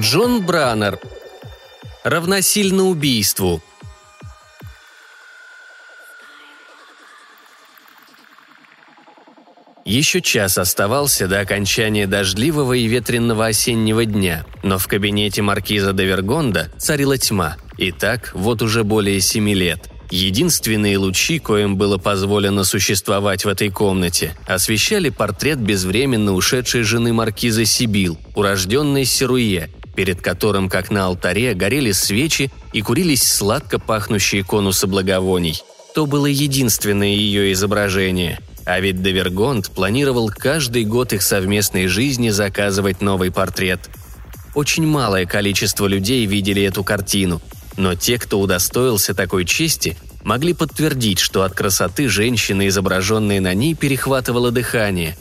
Джон Браннер. Равносильно убийству. Еще час оставался до окончания дождливого и ветренного осеннего дня, но в кабинете маркиза де Вергонда царила тьма. И так вот уже более семи лет. Единственные лучи, коим было позволено существовать в этой комнате, освещали портрет безвременно ушедшей жены маркиза Сибил, урожденной Серуе, перед которым, как на алтаре, горели свечи и курились сладко пахнущие конусы благовоний. То было единственное ее изображение. А ведь Девергонт планировал каждый год их совместной жизни заказывать новый портрет. Очень малое количество людей видели эту картину, но те, кто удостоился такой чести, могли подтвердить, что от красоты женщины, изображенной на ней, перехватывало дыхание.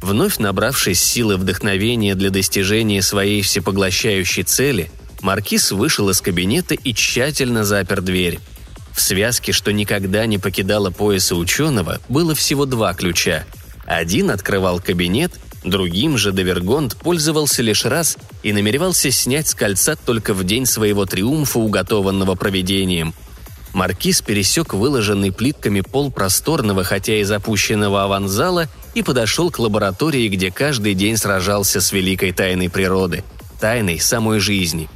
Вновь набравшись силы вдохновения для достижения своей всепоглощающей цели, Маркиз вышел из кабинета и тщательно запер дверь. В связке, что никогда не покидала пояса ученого, было всего два ключа. Один открывал кабинет, другим же Девергонт пользовался лишь раз и намеревался снять с кольца только в день своего триумфа, уготованного проведением. Маркиз пересек выложенный плитками пол просторного, хотя и запущенного аванзала, и подошел к лаборатории, где каждый день сражался с великой тайной природы, тайной самой жизни.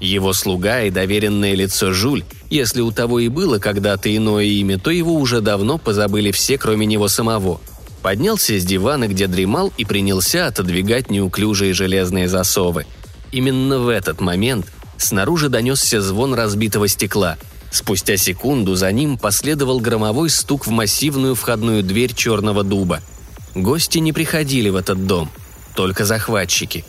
Его слуга и доверенное лицо Жуль, если у того и было когда-то иное имя, то его уже давно позабыли все, кроме него самого. Поднялся с дивана, где дремал, и принялся отодвигать неуклюжие железные засовы. Именно в этот момент снаружи донесся звон разбитого стекла – Спустя секунду за ним последовал громовой стук в массивную входную дверь черного дуба. Гости не приходили в этот дом, только захватчики.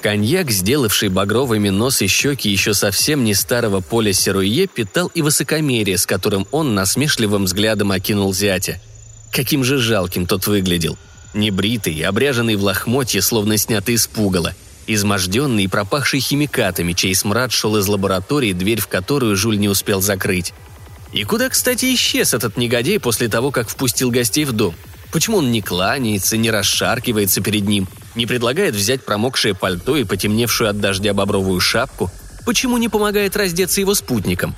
Коньяк, сделавший багровыми нос и щеки еще совсем не старого поля Серуе, питал и высокомерие, с которым он насмешливым взглядом окинул зятя. Каким же жалким тот выглядел. Небритый, обряженный в лохмотье, словно снятый из пугала – изможденный и пропахший химикатами, чей смрад шел из лаборатории, дверь в которую Жуль не успел закрыть. И куда, кстати, исчез этот негодяй после того, как впустил гостей в дом? Почему он не кланяется, не расшаркивается перед ним, не предлагает взять промокшее пальто и потемневшую от дождя бобровую шапку? Почему не помогает раздеться его спутникам?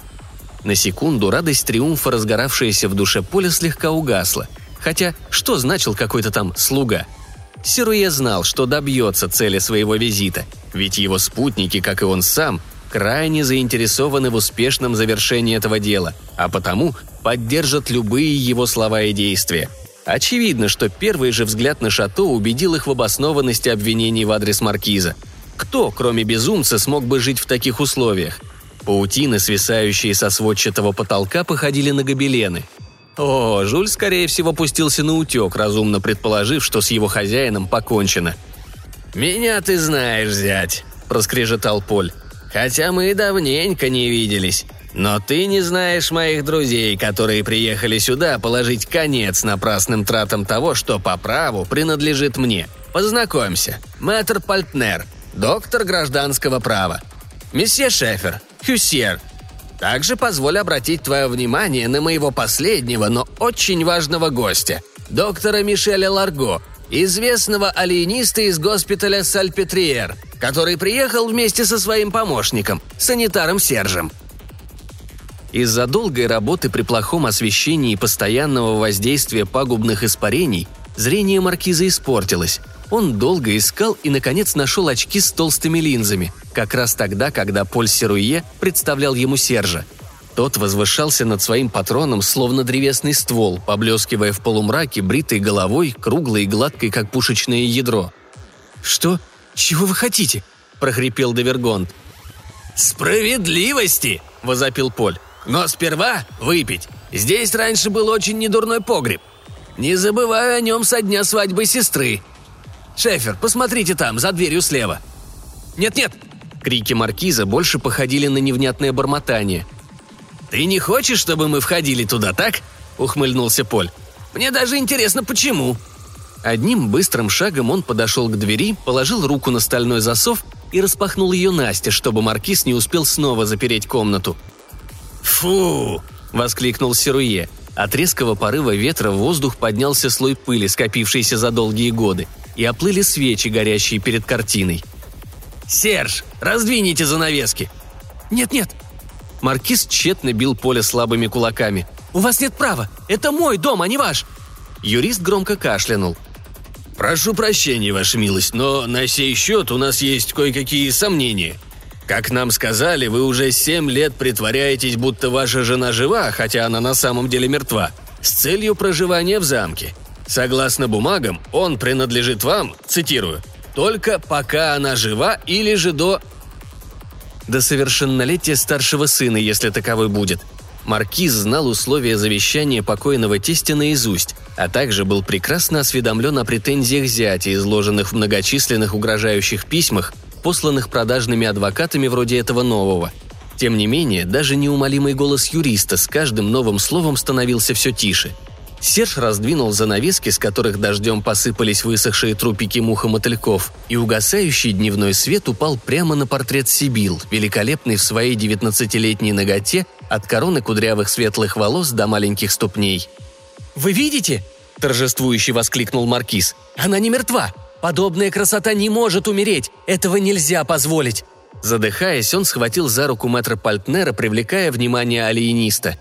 На секунду радость триумфа, разгоравшаяся в душе поля, слегка угасла. Хотя что значил какой-то там слуга – Сируе знал, что добьется цели своего визита, ведь его спутники, как и он сам, крайне заинтересованы в успешном завершении этого дела, а потому поддержат любые его слова и действия. Очевидно, что первый же взгляд на Шато убедил их в обоснованности обвинений в адрес Маркиза. Кто, кроме безумца, смог бы жить в таких условиях? Паутины, свисающие со сводчатого потолка, походили на гобелены – о, Жуль, скорее всего, пустился на утек, разумно предположив, что с его хозяином покончено. «Меня ты знаешь, зять», – проскрежетал Поль. «Хотя мы давненько не виделись. Но ты не знаешь моих друзей, которые приехали сюда положить конец напрасным тратам того, что по праву принадлежит мне. Познакомься. Мэтр Пальтнер, доктор гражданского права. Месье Шефер, Хюсьер, также позволь обратить твое внимание на моего последнего, но очень важного гостя, доктора Мишеля Ларго, известного алиениста из госпиталя Сальпетриер, который приехал вместе со своим помощником, санитаром Сержем. Из-за долгой работы при плохом освещении и постоянного воздействия пагубных испарений зрение маркиза испортилось. Он долго искал и, наконец, нашел очки с толстыми линзами – как раз тогда, когда Поль Серуе представлял ему Сержа. Тот возвышался над своим патроном, словно древесный ствол, поблескивая в полумраке бритой головой, круглой и гладкой, как пушечное ядро. «Что? Чего вы хотите?» – прохрипел Девергонт. «Справедливости!» – возопил Поль. «Но сперва выпить. Здесь раньше был очень недурной погреб. Не забываю о нем со дня свадьбы сестры. Шефер, посмотрите там, за дверью слева». «Нет-нет, Крики маркиза больше походили на невнятное бормотание. «Ты не хочешь, чтобы мы входили туда, так?» – ухмыльнулся Поль. «Мне даже интересно, почему». Одним быстрым шагом он подошел к двери, положил руку на стальной засов и распахнул ее Насте, чтобы маркиз не успел снова запереть комнату. «Фу!» – воскликнул Серуе. От резкого порыва ветра в воздух поднялся слой пыли, скопившийся за долгие годы. и оплыли свечи, горящие перед картиной. «Серж, раздвините занавески!» «Нет-нет!» Маркиз тщетно бил поле слабыми кулаками. «У вас нет права! Это мой дом, а не ваш!» Юрист громко кашлянул. «Прошу прощения, Ваша милость, но на сей счет у нас есть кое-какие сомнения. Как нам сказали, вы уже семь лет притворяетесь, будто ваша жена жива, хотя она на самом деле мертва, с целью проживания в замке. Согласно бумагам, он принадлежит вам, цитирую, только пока она жива или же до... До совершеннолетия старшего сына, если таковой будет. Маркиз знал условия завещания покойного тестя наизусть, а также был прекрасно осведомлен о претензиях зятя, изложенных в многочисленных угрожающих письмах, посланных продажными адвокатами вроде этого нового. Тем не менее, даже неумолимый голос юриста с каждым новым словом становился все тише. Серж раздвинул занавески, с которых дождем посыпались высохшие трупики мух и мотыльков, и угасающий дневной свет упал прямо на портрет Сибил, великолепный в своей девятнадцатилетней ноготе от короны кудрявых светлых волос до маленьких ступней. «Вы видите?» – торжествующе воскликнул Маркиз. «Она не мертва! Подобная красота не может умереть! Этого нельзя позволить!» Задыхаясь, он схватил за руку мэтра Пальтнера, привлекая внимание алиениста.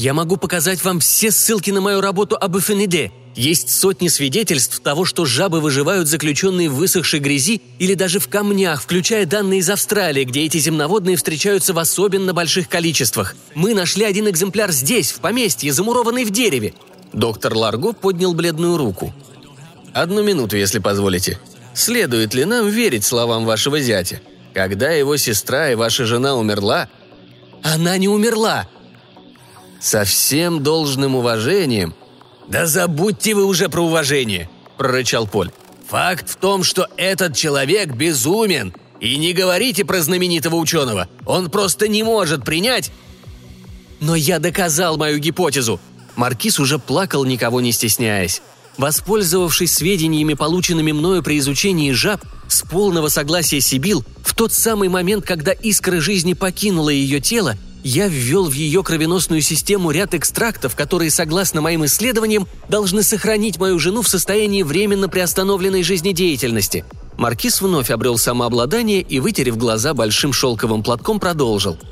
«Я могу показать вам все ссылки на мою работу об Эфениде. Есть сотни свидетельств того, что жабы выживают заключенные в высохшей грязи или даже в камнях, включая данные из Австралии, где эти земноводные встречаются в особенно больших количествах. Мы нашли один экземпляр здесь, в поместье, замурованный в дереве». Доктор Ларго поднял бледную руку. Одну минуту, если позволите. Следует ли нам верить словам вашего зятя? Когда его сестра и ваша жена умерла... Она не умерла! Со всем должным уважением... Да забудьте вы уже про уважение, прорычал Поль. Факт в том, что этот человек безумен. И не говорите про знаменитого ученого. Он просто не может принять... Но я доказал мою гипотезу. Маркиз уже плакал, никого не стесняясь. Воспользовавшись сведениями, полученными мною при изучении жаб, с полного согласия Сибил, в тот самый момент, когда искра жизни покинула ее тело, я ввел в ее кровеносную систему ряд экстрактов, которые, согласно моим исследованиям, должны сохранить мою жену в состоянии временно приостановленной жизнедеятельности. Маркиз вновь обрел самообладание и, вытерев глаза большим шелковым платком, продолжил –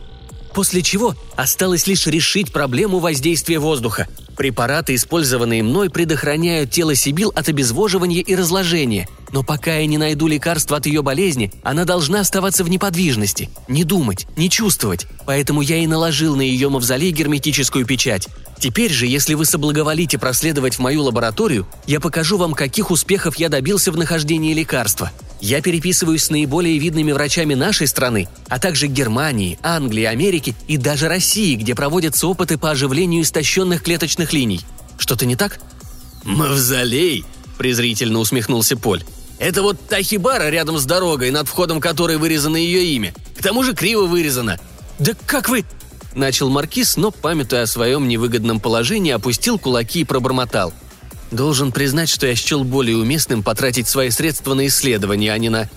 После чего осталось лишь решить проблему воздействия воздуха. Препараты, использованные мной, предохраняют тело Сибил от обезвоживания и разложения. Но пока я не найду лекарства от ее болезни, она должна оставаться в неподвижности, не думать, не чувствовать. Поэтому я и наложил на ее мавзолей герметическую печать. Теперь же, если вы соблаговолите проследовать в мою лабораторию, я покажу вам, каких успехов я добился в нахождении лекарства. Я переписываюсь с наиболее видными врачами нашей страны, а также Германии, Англии, Америки и даже России, где проводятся опыты по оживлению истощенных клеточных линий. Что-то не так? «Мавзолей!» – презрительно усмехнулся Поль. «Это вот та хибара рядом с дорогой, над входом которой вырезано ее имя. К тому же криво вырезано». «Да как вы...» – начал Маркиз, но, памятуя о своем невыгодном положении, опустил кулаки и пробормотал – Должен признать, что я счел более уместным потратить свои средства на исследования, а не на...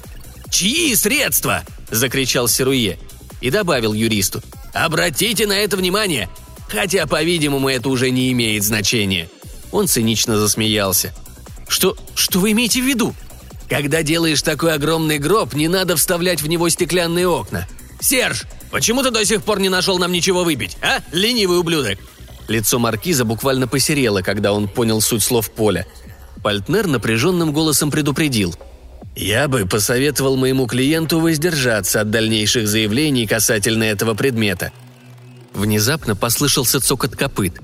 «Чьи средства?» – закричал Серуе. И добавил юристу. «Обратите на это внимание! Хотя, по-видимому, это уже не имеет значения». Он цинично засмеялся. «Что... что вы имеете в виду?» «Когда делаешь такой огромный гроб, не надо вставлять в него стеклянные окна. Серж, почему ты до сих пор не нашел нам ничего выпить, а, ленивый ублюдок?» Лицо маркиза буквально посерело, когда он понял суть слов Поля. Пальтнер напряженным голосом предупредил. «Я бы посоветовал моему клиенту воздержаться от дальнейших заявлений касательно этого предмета». Внезапно послышался цокот копыт.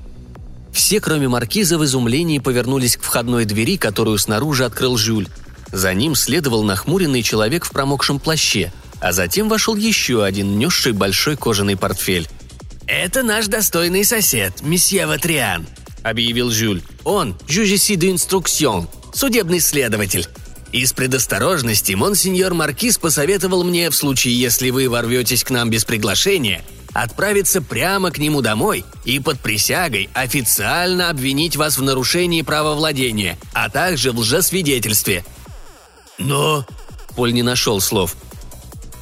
Все, кроме маркиза, в изумлении повернулись к входной двери, которую снаружи открыл Жюль. За ним следовал нахмуренный человек в промокшем плаще, а затем вошел еще один, несший большой кожаный портфель. «Это наш достойный сосед, месье Ватриан», — объявил Жюль. «Он – жюжеси де инструкцион, судебный следователь. Из предосторожности монсеньор Маркиз посоветовал мне, в случае, если вы ворветесь к нам без приглашения, отправиться прямо к нему домой и под присягой официально обвинить вас в нарушении права владения, а также в лжесвидетельстве». «Но...» – Поль не нашел слов.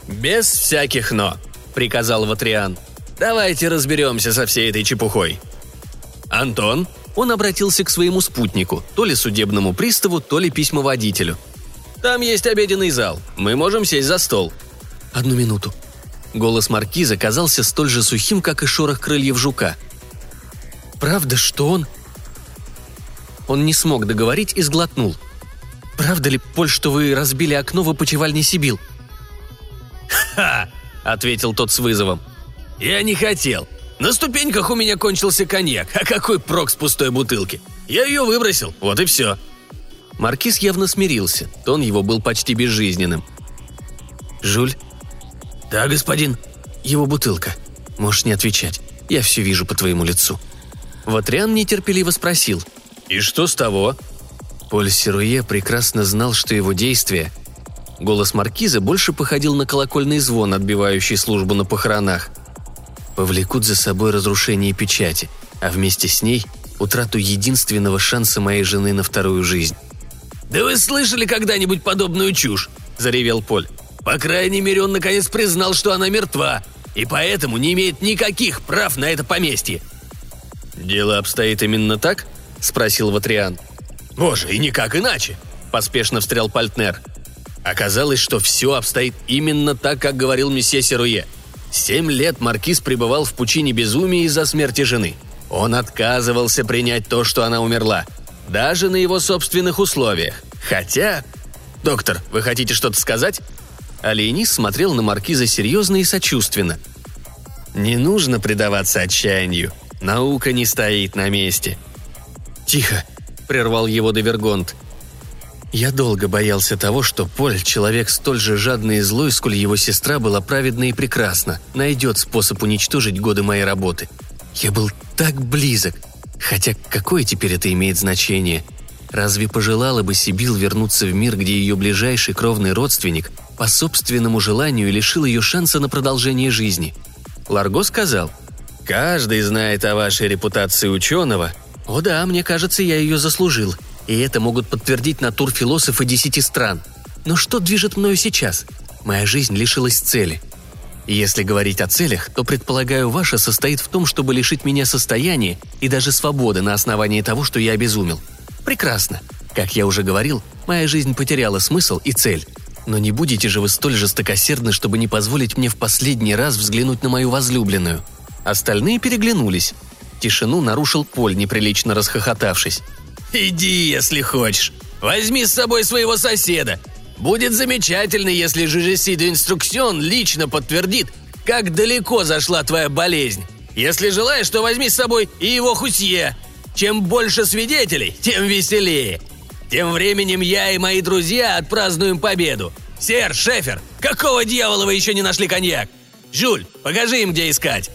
«Без всяких «но», – приказал Ватриан. Давайте разберемся со всей этой чепухой. Антон, он обратился к своему спутнику, то ли судебному приставу, то ли письмоводителю. «Там есть обеденный зал. Мы можем сесть за стол». «Одну минуту». Голос маркиза казался столь же сухим, как и шорох крыльев жука. «Правда, что он...» Он не смог договорить и сглотнул. «Правда ли, Поль, что вы разбили окно в опочивальне Сибил?» «Ха!» — ответил тот с вызовом. «Я не хотел. На ступеньках у меня кончился коньяк, а какой прок с пустой бутылки? Я ее выбросил, вот и все». Маркиз явно смирился, тон его был почти безжизненным. «Жуль?» «Да, господин». «Его бутылка. Можешь не отвечать. Я все вижу по твоему лицу». Ватриан нетерпеливо спросил. «И что с того?» Поль Серуе прекрасно знал, что его действия... Голос маркиза больше походил на колокольный звон, отбивающий службу на похоронах – повлекут за собой разрушение печати, а вместе с ней утрату единственного шанса моей жены на вторую жизнь. «Да вы слышали когда-нибудь подобную чушь?» – заревел Поль. «По крайней мере, он наконец признал, что она мертва, и поэтому не имеет никаких прав на это поместье». «Дело обстоит именно так?» – спросил Ватриан. «Боже, и никак иначе!» – поспешно встрял Пальтнер. Оказалось, что все обстоит именно так, как говорил месье Серуе – Семь лет маркиз пребывал в пучине безумия из-за смерти жены. Он отказывался принять то, что она умерла. Даже на его собственных условиях. Хотя... «Доктор, вы хотите что-то сказать?» Алиенис смотрел на маркиза серьезно и сочувственно. «Не нужно предаваться отчаянию. Наука не стоит на месте». «Тихо!» – прервал его Девергонт. Я долго боялся того, что Поль, человек столь же жадный и злой, сколь его сестра была праведна и прекрасна, найдет способ уничтожить годы моей работы. Я был так близок. Хотя какое теперь это имеет значение? Разве пожелала бы Сибил вернуться в мир, где ее ближайший кровный родственник по собственному желанию лишил ее шанса на продолжение жизни? Ларго сказал, «Каждый знает о вашей репутации ученого. О да, мне кажется, я ее заслужил и это могут подтвердить натурфилософы десяти стран. Но что движет мною сейчас? Моя жизнь лишилась цели. Если говорить о целях, то, предполагаю, ваша состоит в том, чтобы лишить меня состояния и даже свободы на основании того, что я обезумел. Прекрасно. Как я уже говорил, моя жизнь потеряла смысл и цель. Но не будете же вы столь жестокосердны, чтобы не позволить мне в последний раз взглянуть на мою возлюбленную. Остальные переглянулись. Тишину нарушил Поль, неприлично расхохотавшись. «Иди, если хочешь. Возьми с собой своего соседа. Будет замечательно, если Жужеси де Инструкцион лично подтвердит, как далеко зашла твоя болезнь. Если желаешь, то возьми с собой и его хусье. Чем больше свидетелей, тем веселее. Тем временем я и мои друзья отпразднуем победу. Сэр, Шефер, какого дьявола вы еще не нашли коньяк? Жюль, покажи им, где искать.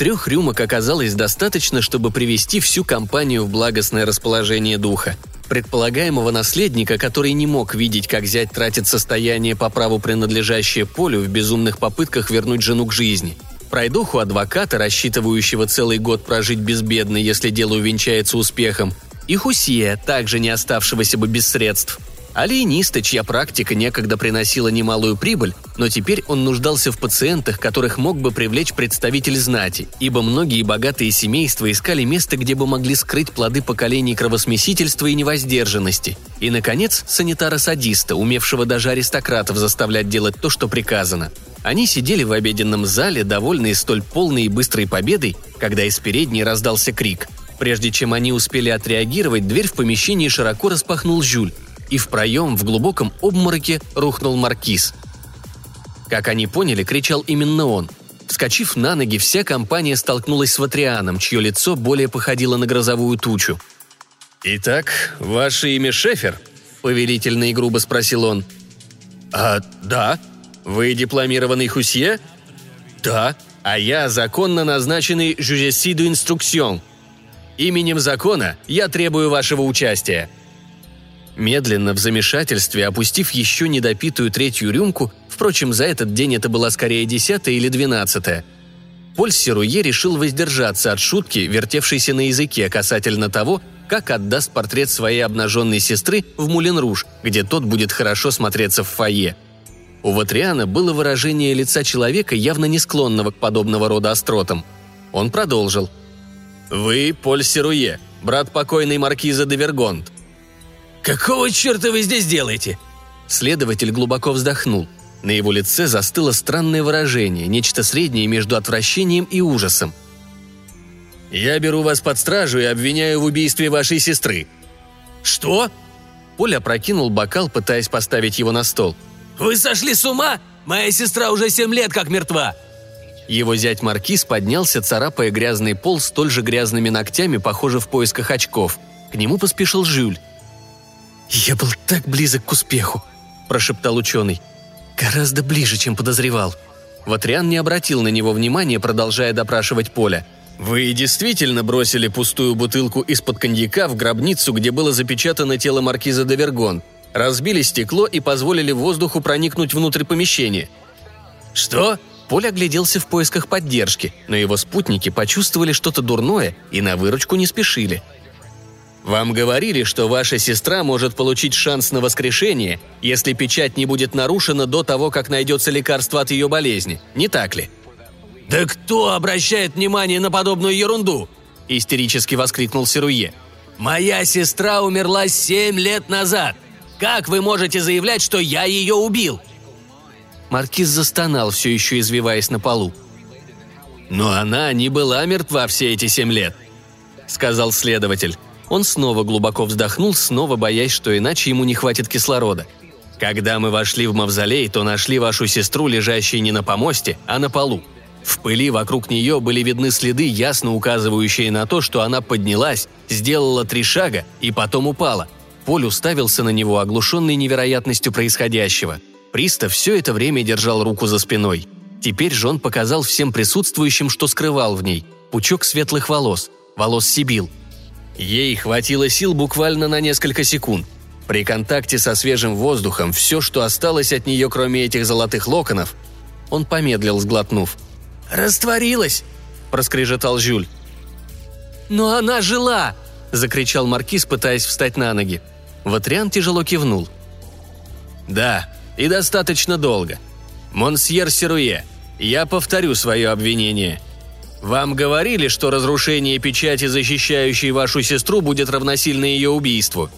Трех рюмок оказалось достаточно, чтобы привести всю компанию в благостное расположение духа. Предполагаемого наследника, который не мог видеть, как зять тратит состояние по праву принадлежащее Полю в безумных попытках вернуть жену к жизни. Пройдуху адвоката, рассчитывающего целый год прожить безбедно, если дело увенчается успехом, и Хусия, также не оставшегося бы без средств – Алиениста, чья практика некогда приносила немалую прибыль, но теперь он нуждался в пациентах, которых мог бы привлечь представитель знати, ибо многие богатые семейства искали место, где бы могли скрыть плоды поколений кровосмесительства и невоздержанности. И, наконец, санитара-садиста, умевшего даже аристократов заставлять делать то, что приказано. Они сидели в обеденном зале, довольные столь полной и быстрой победой, когда из передней раздался крик. Прежде чем они успели отреагировать, дверь в помещении широко распахнул Жюль, и в проем в глубоком обмороке рухнул маркиз. Как они поняли, кричал именно он. Вскочив на ноги, вся компания столкнулась с Ватрианом, чье лицо более походило на грозовую тучу. «Итак, ваше имя Шефер?» – повелительно и грубо спросил он. «А, да. Вы дипломированный хусье?» «Да. А я законно назначенный жюжеси du инструкцион. Именем закона я требую вашего участия», Медленно, в замешательстве, опустив еще недопитую третью рюмку, впрочем, за этот день это была скорее десятая или двенадцатая, Поль Серуе решил воздержаться от шутки, вертевшейся на языке касательно того, как отдаст портрет своей обнаженной сестры в Мулен-Руж, где тот будет хорошо смотреться в фойе. У Ватриана было выражение лица человека, явно не склонного к подобного рода остротам. Он продолжил. «Вы Поль Серуе, брат покойной маркиза де Вергонт». «Какого черта вы здесь делаете?» Следователь глубоко вздохнул. На его лице застыло странное выражение, нечто среднее между отвращением и ужасом. «Я беру вас под стражу и обвиняю в убийстве вашей сестры». «Что?» Поль опрокинул бокал, пытаясь поставить его на стол. «Вы сошли с ума? Моя сестра уже семь лет как мертва!» Его зять Маркиз поднялся, царапая грязный пол столь же грязными ногтями, похоже, в поисках очков. К нему поспешил Жюль. «Я был так близок к успеху», – прошептал ученый. «Гораздо ближе, чем подозревал». Ватриан не обратил на него внимания, продолжая допрашивать Поля. «Вы действительно бросили пустую бутылку из-под коньяка в гробницу, где было запечатано тело маркиза де Вергон, разбили стекло и позволили воздуху проникнуть внутрь помещения?» «Что?» Поль огляделся в поисках поддержки, но его спутники почувствовали что-то дурное и на выручку не спешили. «Вам говорили, что ваша сестра может получить шанс на воскрешение, если печать не будет нарушена до того, как найдется лекарство от ее болезни, не так ли?» «Да кто обращает внимание на подобную ерунду?» – истерически воскликнул Серуе. «Моя сестра умерла семь лет назад. Как вы можете заявлять, что я ее убил?» Маркиз застонал, все еще извиваясь на полу. «Но она не была мертва все эти семь лет», — сказал следователь. Он снова глубоко вздохнул, снова боясь, что иначе ему не хватит кислорода. «Когда мы вошли в мавзолей, то нашли вашу сестру, лежащей не на помосте, а на полу. В пыли вокруг нее были видны следы, ясно указывающие на то, что она поднялась, сделала три шага и потом упала. Поль уставился на него, оглушенный невероятностью происходящего – Пристав все это время держал руку за спиной. Теперь же он показал всем присутствующим, что скрывал в ней. Пучок светлых волос, волос Сибил. Ей хватило сил буквально на несколько секунд. При контакте со свежим воздухом все, что осталось от нее, кроме этих золотых локонов, он помедлил, сглотнув. «Растворилась!» – проскрежетал Жюль. «Но она жила!» – закричал Маркиз, пытаясь встать на ноги. Ватриан тяжело кивнул. «Да, и достаточно долго. Монсьер Серуе, я повторю свое обвинение. Вам говорили, что разрушение печати, защищающей вашу сестру, будет равносильно ее убийству?»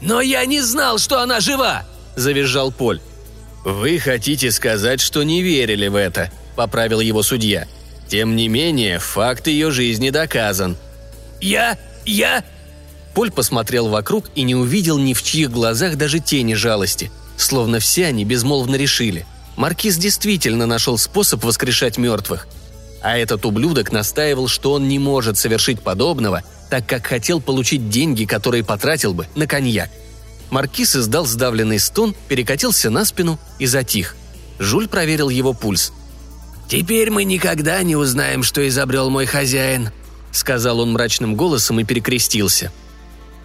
«Но я не знал, что она жива!» – завизжал Поль. «Вы хотите сказать, что не верили в это», – поправил его судья. «Тем не менее, факт ее жизни доказан». «Я... я...» Поль посмотрел вокруг и не увидел ни в чьих глазах даже тени жалости – Словно все они безмолвно решили. Маркиз действительно нашел способ воскрешать мертвых. А этот ублюдок настаивал, что он не может совершить подобного, так как хотел получить деньги, которые потратил бы на коньяк. Маркиз издал сдавленный стон, перекатился на спину и затих. Жуль проверил его пульс. «Теперь мы никогда не узнаем, что изобрел мой хозяин», — сказал он мрачным голосом и перекрестился.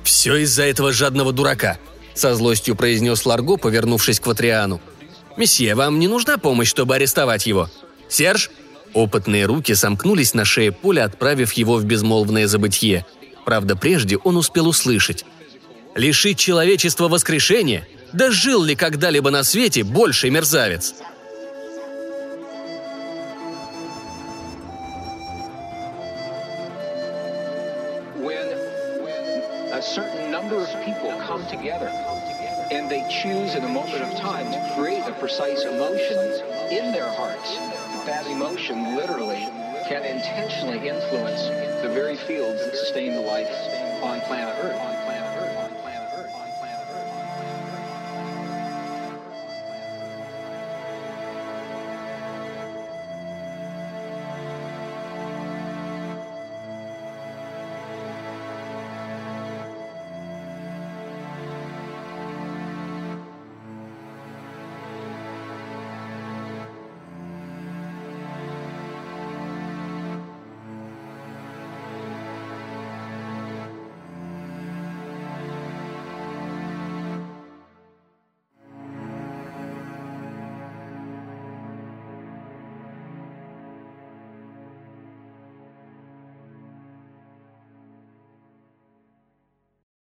«Все из-за этого жадного дурака», – со злостью произнес Ларго, повернувшись к Ватриану. «Месье, вам не нужна помощь, чтобы арестовать его? Серж?» Опытные руки сомкнулись на шее Поля, отправив его в безмолвное забытье. Правда, прежде он успел услышать. «Лишить человечества воскрешения? Да жил ли когда-либо на свете больший мерзавец?» choose in a moment of time to create a precise emotion in their hearts. That emotion literally can intentionally influence the very fields that sustain the life on planet